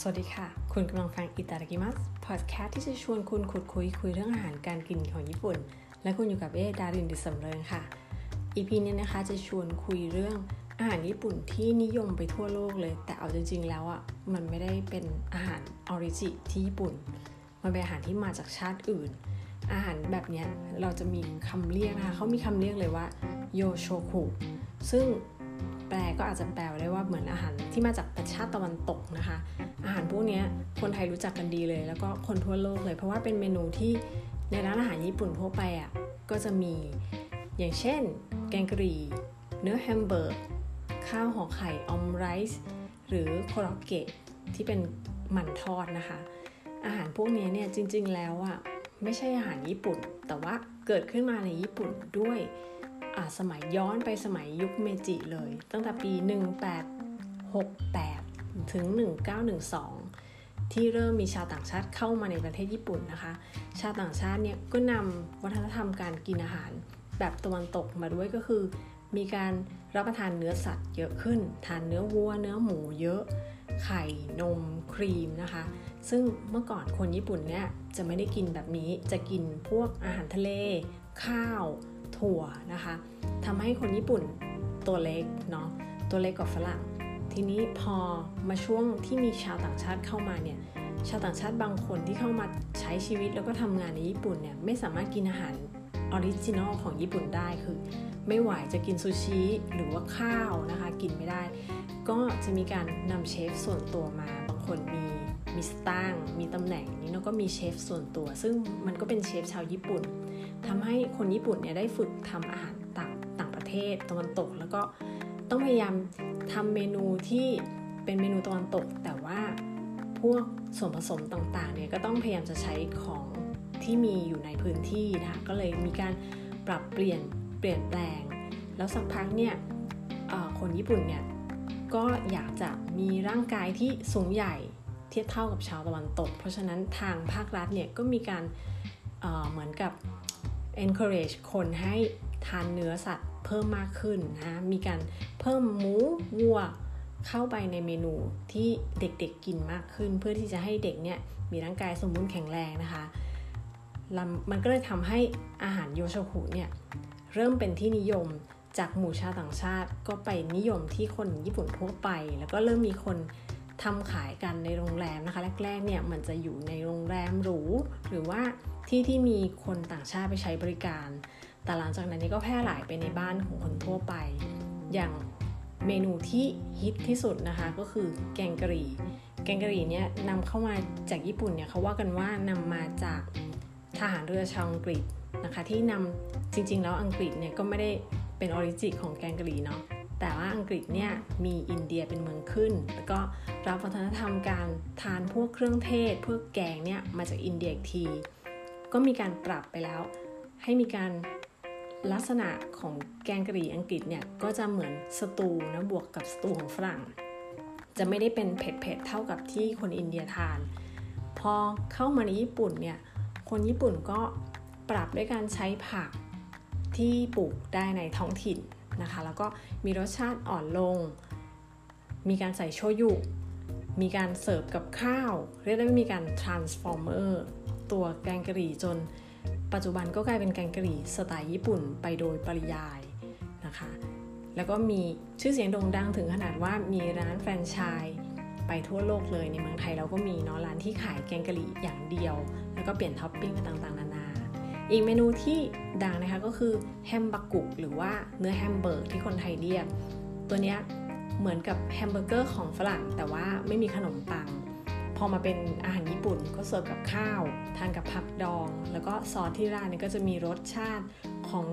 สวัสดีค่ะ คุณกำลังฟังอิตาลีกิมัสพอดแคสต์ที่จะชวนคุณขุดคุยคุยเรื่องอาหารการกินของญี่ปุ่น และคุณอยู่กับเอดารินดิสำเริงค่ะ อีพีนี้นะคะจะชวนคุยเรื่องอาหารญี่ปุ่นที่นิยมไปทั่วโลกเลย แต่เอาจริงๆแล้วอะ่ะมันไม่ได้เป็นอาหารออริจิที่ญี่ปุ่น มันเป็นอาหารที่มาจากชาติอื่น อาหารแบบนี้เราจะมีคำเรียกนะคะเขามีคำเรียกเลยว่าโยโชคุซึ่ง ปลก็อาจจะแปลได้ว่าเหมือนอาหารที่มาจากประชาติตะวันตกนะคะ อาหารพวกนี้คนไทยรู้จักกันดีเลย แล้วก็คนทั่วโลกเลย เพราะว่าเป็นเมนูที่ในร้านอาหารญี่ปุ่นทั่วไปอะก็จะมีอย่างเช่น แกงกะหรี่ เนื้อแฮมเบอร์กข้าวห่อไข่ออมไรซ์หรือโคโรเกะที่เป็นหมันทอดนะคะ อาหารพวกนี้เนี่ยจริงๆแล้วอะไม่ใช่อาหารญี่ปุ่น แต่ว่าเกิดขึ้นมาในญี่ปุ่นด้วย สมัยย้อนไปสมัยยุคเมจิเลย ตั้งแต่ปี 1868 ถึง 1912 ที่เริ่มมีชาวต่างชาติเข้ามาในประเทศญี่ปุ่นนะคะ ชาวต่างชาติเนี่ยก็นำวัฒนธรรมการกินอาหารแบบตะวันตกมาด้วยก็คือ มีการรับประทานเนื้อสัตว์เยอะขึ้น ทานเนื้อวัว เนื้อหมูเยอะ ไข่นม ครีมนะคะ ซึ่งเมื่อก่อนคนญี่ปุ่นเนี่ยจะไม่ได้กินแบบนี้ จะกินพวกอาหารทะเล ข้าว ถั่วนะคะทำให้คนญี่ปุ่นตัวเล็กเนาะตัวเล็กกว่าฝรั่ง ทีนี้พอมาช่วงที่มีชาวต่างชาติเข้ามาเนี่ยชาวต่างชาติบางคนที่เข้ามาใช้ชีวิตแล้วก็ทำงานในญี่ปุ่นเนี่ยไม่สามารถกินอาหาร original ของญี่ปุ่นได้คือ ไม่ไหวจะกินซูชิหรือว่าข้าวนะคะ กินไม่ได้ ก็จะมีการนำเชฟส่วนตัวมาบางคนมี มีสตางมีตำแหน่งนี้แล้วก็มีเชฟส่วนตัว ซึ่งมันก็เป็นเชฟชาวญี่ปุ่นทำให้คนญี่ปุ่นเนี่ยได้ฝึกทำอาหารต่างต่างประเทศตะวันตก แล้วก็ต้องพยายามทำเมนูที่เป็นเมนูตะวันตก แต่ว่าพวกส่วนผสมต่างๆเนี่ยก็ต้องพยายามจะใช้ของที่มีอยู่ในพื้นที่นะคะก็เลยมีการปรับเปลี่ยนเปลี่ยนแปลง แล้วสักพักเนี่ยคนญี่ปุ่นเนี่ยก็อยากจะมีร่างกายที่สูงใหญ่ เทียบเท่ากับชาวตะวันตก เพราะฉะนั้นทางภาครัฐเนี่ยก็มีการเหมือนกับ encourage คนให้ทานเนื้อสัตว์เพิ่มมากขึ้นนะมีการเพิ่มหมูวัวเข้าไปในเมนูที่เด็กๆกินมากขึ้น เพื่อที่จะให้เด็กเนี่ยมีร่างกายสมบูรณ์แข็งแรงนะคะมันก็เลยทำให้อาหารโยโชคุเนี่ยเริ่มเป็นที่นิยมจากหมู่ชาต่างชาติ ก็ไปนิยมที่คนญี่ปุ่นทั่วไป แล้วก็เริ่มมีคน ทำขายกันในโรงแรมนะคะ แรกๆเนี่ยมันจะอยู่ในโรงแรมหรูหรือว่าที่ที่มีคนต่างชาติไปใช้บริการ แต่หลังจากนั้นนี่ก็แพร่หลายไปในบ้านของคนทั่วไป อย่างเมนูที่ฮิตที่สุดนะคะก็คือแกงกะหรี่ แกงกะหรี่เนี่ยนำเข้ามาจากญี่ปุ่นเนี่ยเขาว่ากันว่านำมาจากทหารเรือชาวอังกฤษนะคะที่นำจริงๆแล้วอังกฤษเนี่ยก็ไม่ได้เป็น origin ของแกงกะหรี่เนาะ แต่ว่าอังกฤษเนี่ยมีอินเดียเป็นเมืองขึ้น แล้วก็รับวัฒนธรรมการทานพวกเครื่องเทศ พวกแกงเนี่ยมาจากอินเดียอีกที ก็มีการปรับไปแล้ว ให้มีการลักษณะของแกงกะหรี่อังกฤษเนี่ยก็จะเหมือนสตูนะบวกกับสตูของฝรั่ง จะไม่ได้เป็นเผ็ดๆเท่ากับที่คนอินเดียทาน พอเข้ามาในญี่ปุ่นเนี่ยคนญี่ปุ่นก็ปรับด้วยการใช้ผักที่ปลูกได้ในท้องถิ่น นะคะ แล้วก็มีรสชาติอ่อนลง มีการใส่โชยุ มีการเสิร์ฟกับข้าว เรียกได้ว่ามีการ transformer ตัวแกงกะหรี่จนปัจจุบันก็กลายเป็นแกงกะหรี่สไตล์ญี่ปุ่นไปโดยปริยายนะคะ แล้วก็มีชื่อเสียงโด่งดังถึงขนาดว่ามีร้านแฟรนไชส์ไปทั่วโลกเลยในเมืองไทยเราก็มีเนาะร้านที่ขายแกงกะหรี่อย่างเดียว แล้วก็เปลี่ยนท็อปปิ้งต่างๆนานา อีกเมนูที่ดังนะคะก็คือハンバーグหรือว่าเนื้อแฮมเบอร์ที่คนไทยเรียก ตัวเนี้ยเหมือนกับแฮมเบอร์เกอร์ของฝรั่ง แต่ว่าไม่มีขนมปัง พอมาเป็นอาหารญี่ปุ่นก็เสิร์ฟกับข้าวทานกับผักดอง แล้วก็ซอสที่ร้านนี้ก็จะมีรสชาติของ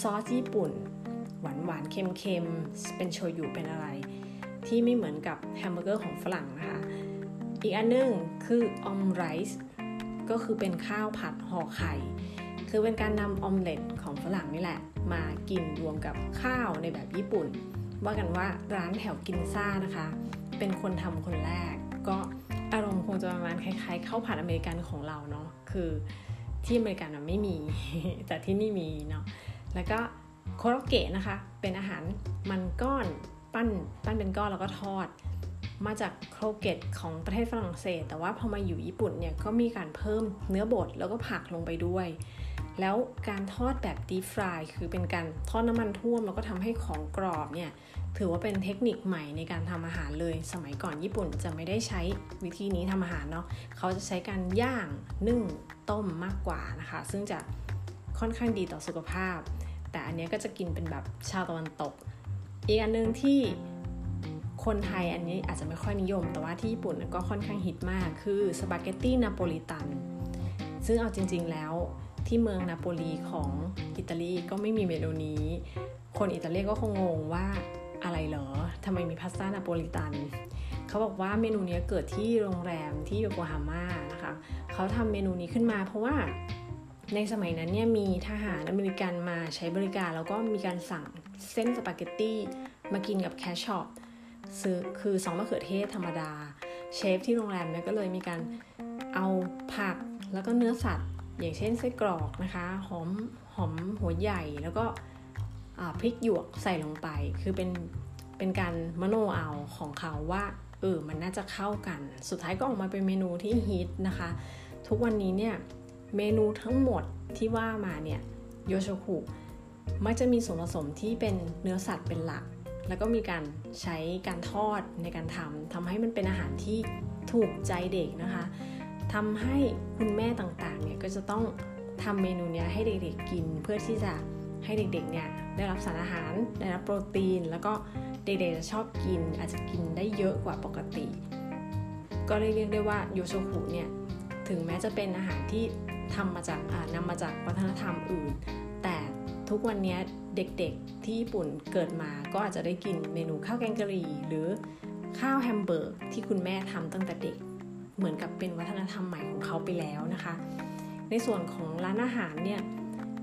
ซอสญี่ปุ่น หวานหวานเค็มๆเป็นโชยุเป็นอะไร ที่ไม่เหมือนกับแฮมเบอร์เกอร์ของฝรั่งนะคะอีกอันนึงคือ omurice ก็คือเป็นข้าวผัดห่อไข่ คือเป็นการนำออมเล็ตของฝรั่งนี่แหละ มากินรวมกับข้าวในแบบญี่ปุ่น ว่ากันว่าร้านแถวกินซ่านะคะ เป็นคนทำคนแรก ก็อารมณ์คงจะประมาณคล้ายๆข้าวผัดอเมริกันของเราเนาะคือที่อเมริกันไม่มี แต่ที่นี่มีเนาะแล้วก็โคโรเกะนะคะ เป็นอาหารมันก้อนปั้นปั้นเป็นก้อนแล้วก็ทอด มาจากโครเกตของประเทศฝรั่งเศส แต่ว่าพอมาอยู่ญี่ปุ่นเนี่ยก็มีการเพิ่มเนื้อบดแล้วก็ผักลงไปด้วย แล้วการทอดแบบดีฟรายคือเป็นการทอดน้ำมันท่วม แล้วก็ทำให้ของกรอบเนี่ยถือว่าเป็นเทคนิคใหม่ในการทำอาหารเลย สมัยก่อนญี่ปุ่นจะไม่ได้ใช้วิธีนี้ทำอาหารเนาะเขาจะใช้การย่างนึ่งต้มมากกว่านะคะ ซึ่งจะค่อนข้างดีต่อสุขภาพ แต่อันนี้ก็จะกินเป็นแบบชาวตะวันตก อีกอันนึงที่คนไทยอันนี้อาจจะไม่ค่อยนิยม แต่ว่าที่ญี่ปุ่นก็ค่อนข้างฮิตมากคือสปาเกตตี้นาโปลิตันซึ่งเอาจริง ๆแล้ว ที่เมืองนาโปลีของอิตาลีก็ไม่มีเมนูนี้ คนอิตาลีก็คงงงว่าอะไรเหรอทำไมมีพาสต้านาโปลิตันเขาบอกว่าเมนูนี้เกิดที่โรงแรมที่โยโกฮาม่านะคะเขาทำเมนูนี้ขึ้นมาเพราะว่าในสมัยนั้นเนี่ยมีทหารอเมริกันมาใช้บริการ แล้วก็มีการสั่งเส้นสปาเกตตี้มากินกับ ketchup ซึ่งคือซอสมะเขือเทศธรรมดา เชฟที่โรงแรมเนี่ยก็เลยมีการเอาผักแล้วก็เนื้อสัตว์ อย่างเช่นไส้กรอกนะคะ หอมหอมหัวใหญ่แล้วก็พริกหยวกใส่ลงไป คือเป็นเป็นการมโนเอาของเขาว่าเออมันน่าจะเข้ากัน สุดท้ายก็ออกมาเป็นเมนูที่ฮิตนะคะ ทุกวันนี้เนี่ยเมนูทั้งหมดที่ว่ามาเนี่ยโยโชคุมักจะมีส่วนผสมที่เป็นเนื้อสัตว์เป็นหลัก แล้วก็มีการใช้การทอดในการทำทำให้มันเป็นอาหารที่ถูกใจเด็กนะคะ ทำให้คุณแม่ต่างๆเนี่ยก็จะต้องทำเมนูนี้ให้เด็กๆกิน เพื่อที่จะให้เด็กๆเนี่ยได้รับสารอาหารได้รับโปรตีน แล้วก็เด็กๆจะชอบกิน อาจจะกินได้เยอะกว่าปกติ ก็เรียกได้ว่าโยโชคุเนี่ยถึงแม้จะเป็นอาหารที่ทำมาจากนำมาจากวัฒนธรรมอื่น แต่ทุกวันนี้เด็กๆที่ญี่ปุ่นเกิดมาก็อาจจะได้กินเมนูข้าวแกงกะหรี่ หรือข้าวแฮมเบอร์กที่คุณแม่ทำตั้งแต่เด็ก เหมือนกับเป็นวัฒนธรรมใหม่ของเขาไปแล้วนะคะ ในส่วนของร้านอาหารเนี่ย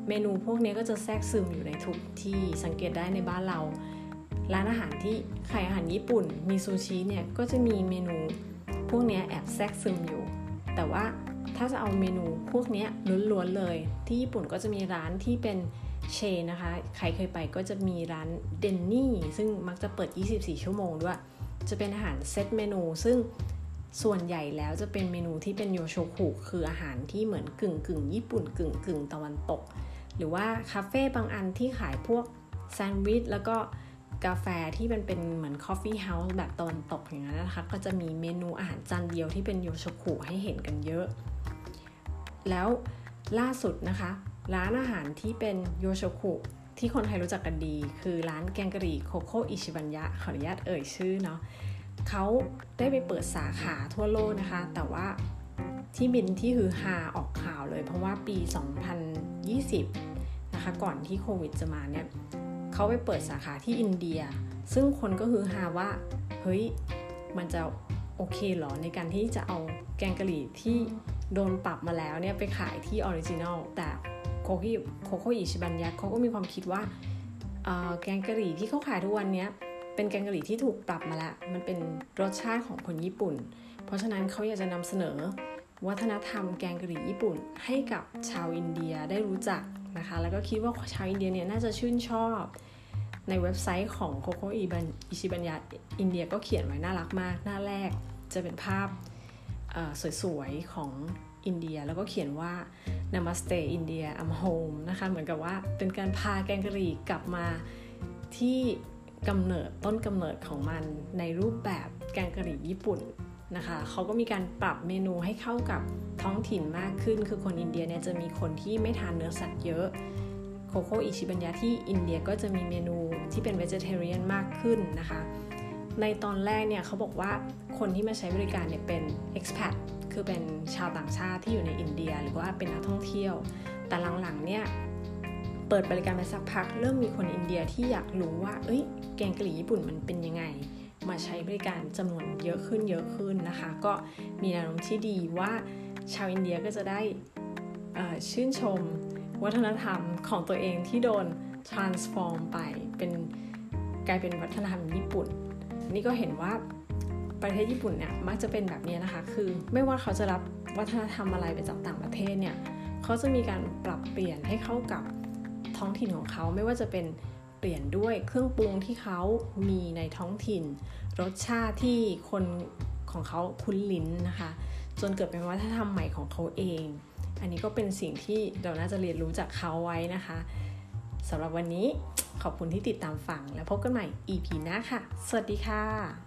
เมนูพวกนี้ก็จะแทรกซึมอยู่ในทุกที่สังเกตได้ในบ้านเรา ร้านอาหารที่ขายอาหารญี่ปุ่น มีซูชิเนี่ยก็จะมีเมนูพวกนี้แอบแทรกซึมอยู่ แต่ว่าถ้าจะเอาเมนูพวกนี้ล้วนๆเลย ที่ญี่ปุ่นก็จะมีร้านที่เป็นเชนนะคะ ใครเคยไปก็จะมีร้าน Denny's ซึ่งมักจะเปิด 24 ชั่วโมงด้วย จะเป็นอาหาร set menu ซึ่ง ส่วนใหญ่แล้วจะเป็นเมนูที่เป็นโยโชคุคืออาหารที่เหมือนกึ่งกึ่งญี่ปุ่นกึ่งกึ่งตะวันตก หรือว่าคาเฟ่บางอันที่ขายพวกแซนด์วิชแล้วก็กาแฟที่มันเป็นเหมือน coffee house แบบตะวันตกอย่างนั้นนะคะ ก็จะมีเมนูอาหารจานเดียวที่เป็นโยโชคุให้เห็นกันเยอะ แล้วล่าสุดนะคะ ร้านอาหารที่เป็นโยโชคุที่คนไทยรู้จักกันดี คือร้านแกงกะหรี่โคโค่อิชิบัญญะขออนุญาตเอ่ยชื่อเนาะ เขาได้ไปเปิดสาขาทั่วโลกนะคะ แต่ว่าที่บินที่ฮือฮาออกข่าวเลย เพราะว่าปี 2020 นะคะ ก่อนที่โควิดจะมาเนี่ยเขาไปเปิดสาขาที่อินเดีย ซึ่งคนก็ฮือฮาว่า เฮ้ย มันจะโอเคเหรอ ในการที่จะเอาแกงกะหรี่ที่โดนปรับมาแล้วเนี่ยไปขายที่ original แต่ CoCo Ichibanya ก็เขาก็มีความคิดว่าแกงกะหรี่ที่เขาขายทุกวันนี้ เป็นแกงกะหรี่ที่ถูกปรับมาแล้วมันเป็นรสชาติของคนญี่ปุ่น เพราะฉะนั้นเขาอยากจะนำเสนอ วัฒนธรรมแกงกะหรี่ญี่ปุ่น ให้กับชาวอินเดียได้รู้จักนะคะ แล้วก็คิดว่าชาวอินเดียเนี่ยน่าจะชื่นชอบ ในเว็บไซต์ของโคโค่อิชิบันยาอินเดียก็เขียนไว้น่ารักมาก หน้าแรกจะเป็นภาพสวยๆของอินเดียแล้วก็เขียนว่า Namaste India I'm home นะคะ เหมือนกับว่าเป็นการพาแกงกะหรี่กลับมาที่ กำเนิดต้นกำเนิดของมันในรูปแบบแกงกะหรี่ญี่ปุ่นนะคะเขาก็มีการปรับเมนูให้เข้ากับท้องถิ่นมากขึ้น คือคนอินเดียเนี่ยจะมีคนที่ไม่ทานเนื้อสัตว์เยอะโคโค่อิชิบัญญาที่อินเดียก็จะมีเมนูที่เป็นเวจเทเรียนมากขึ้นนะคะในตอนแรกเนี่ยเขาบอกว่าคนที่มาใช้บริการเนี่ยเป็น expat คือเป็นชาวต่างชาติที่อยู่ในอินเดีย หรือว่าเป็นนักท่องเที่ยว แต่หลังๆเนี่ย เปิดบริการไปสักพัก เริ่มมีคนอินเดียที่อยากรู้ว่า เอ้ย แกงกะหรี่ญี่ปุ่นมันเป็นยังไง มาใช้บริการจำนวนเยอะขึ้นเยอะขึ้นนะคะ ก็มีแนวโน้มที่ดีว่าชาวอินเดียก็จะได้ชื่นชมวัฒนธรรมของตัวเองที่โดน transform ไปเป็นกลายเป็นวัฒนธรรมญี่ปุ่น นี่ก็เห็นว่าประเทศญี่ปุ่นเนี่ยมักจะเป็นแบบนี้นะคะ คือไม่ว่าเขาจะรับวัฒนธรรมอะไรไปจากต่างประเทศเนี่ยเขาจะมีการปรับเปลี่ยนให้เข้ากับ ท้องถิ่นของเขาไม่ว่าจะเป็นเปลี่ยนด้วยเครื่องปรุงที่เขามีในท้องถิ่น รสชาติที่คนของเขาคุ้นลิ้นนะคะ จนเกิดเป็นวัฒนธรรมใหม่ของเขาเอง อันนี้ก็เป็นสิ่งที่เราน่าจะเรียนรู้จากเขาไว้นะคะสำหรับวันนี้ขอบคุณที่ติดตามฟัง แล้วพบกันใหม่ EP หน้าค่ะ สวัสดีค่ะ